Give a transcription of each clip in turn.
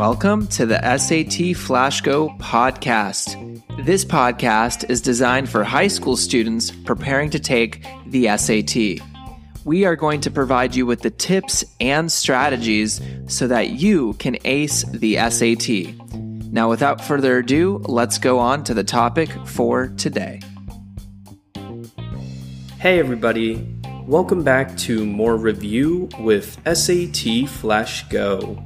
Welcome to the SAT Flash Go podcast. This podcast is designed for high school students preparing to take the SAT. We are going to provide you with the tips and strategies so that you can ace the SAT. Now, without further ado, let's go on to the topic for today. Hey, everybody. Welcome back to more review with SAT Flash Go.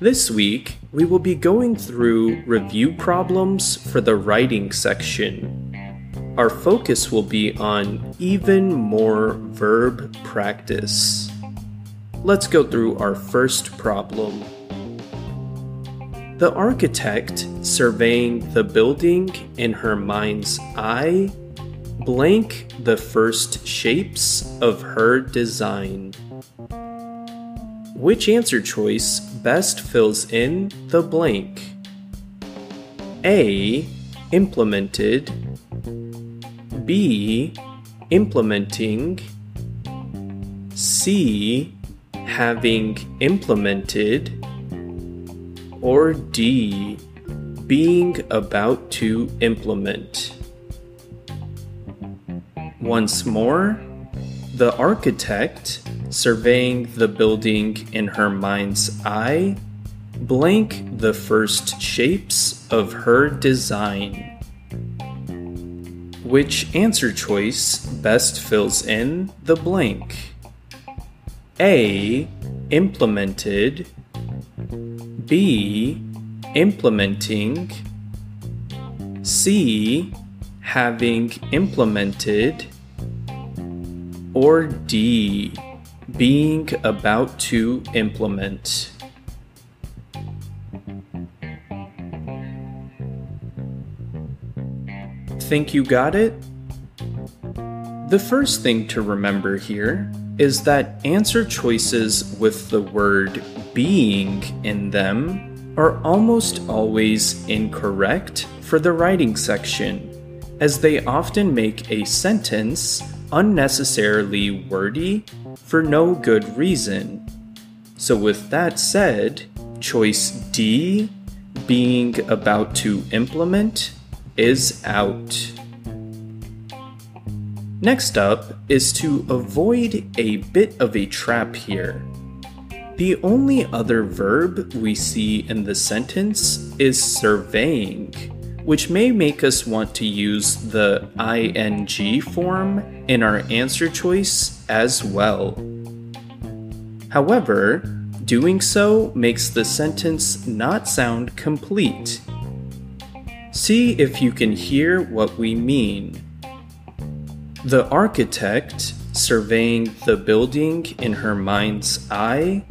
This week, we will be going through review problems for the writing section. Our focus will be on even more verb practice. Let's go through our first problem. The architect surveying the building in her mind's eye blank the first shapes of her design. Which answer choice best fills in the blank? A. Implemented. B. Implementing. C. Having implemented. Or D. Being about to implement. Once more, the architect, surveying the building in her mind's eye, blank the first shapes of her design. Which answer choice best fills in the blank? A. Implemented. B. Implementing. C. Having implemented or D, being about to implement? Think you got it? The first thing to remember here is that answer choices with the word being in them are almost always incorrect for the writing section, as they often make a sentence unnecessarily wordy for no good reason. So, with that said, choice D, being about to implement, is out. Next up is to avoid a bit of a trap here. The only other verb we see in the sentence is surveying which may make us want to use the ing form in our answer choice as well. However, doing so makes the sentence not sound complete. See if you can hear what we mean. The architect, surveying the building in her mind's eye,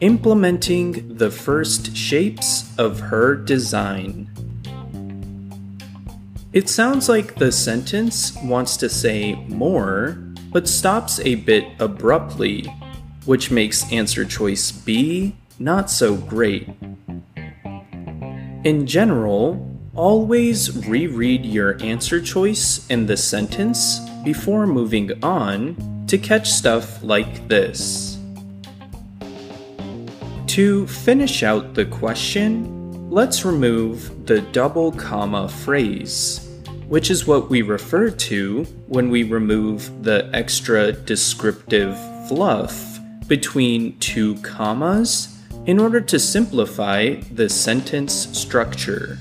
implementing the first shapes of her design. It sounds like the sentence wants to say more, but stops a bit abruptly, which makes answer choice B not so great. In general, always reread your answer choice in the sentence before moving on to catch stuff like this. To finish out the question, Let's remove the double comma phrase, which is what we refer to when we remove the extra descriptive fluff between two commas in order to simplify the sentence structure.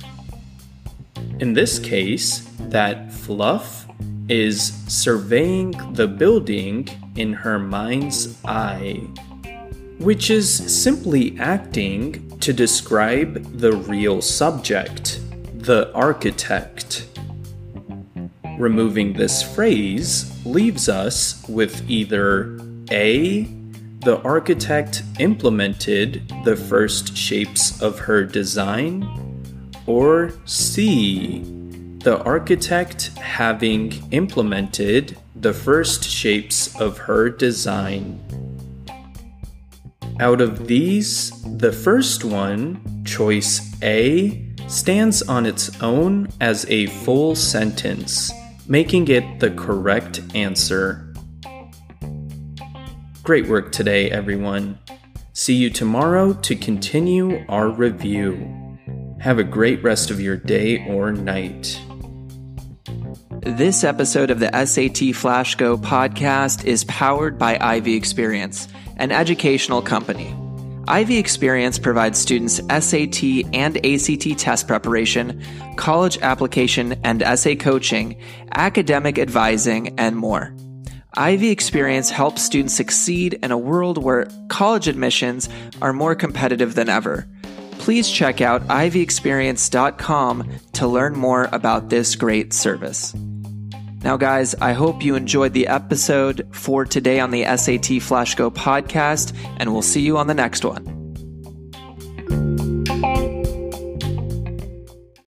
In this case, that fluff is surveying the building in her mind's eye which is simply acting to describe the real subject, the architect. Removing this phrase leaves us with either A. The architect implemented the first shapes of her design, or C. The architect having implemented the first shapes of her design. Out of these, the first one, choice A, stands on its own as a full sentence, making it the correct answer. Great work today, everyone. See you tomorrow to continue our review. Have a great rest of your day or night. This episode of the SAT Flash Go podcast is powered by Ivy Experience, an educational company. Ivy Experience provides students SAT and ACT test preparation, college application and essay coaching, academic advising, and more. Ivy Experience helps students succeed in a world where college admissions are more competitive than ever. Please check out ivyexperience.com to learn more about this great service. Now, guys, I hope you enjoyed the episode for today on the SAT Flash Go podcast, and we'll see you on the next one.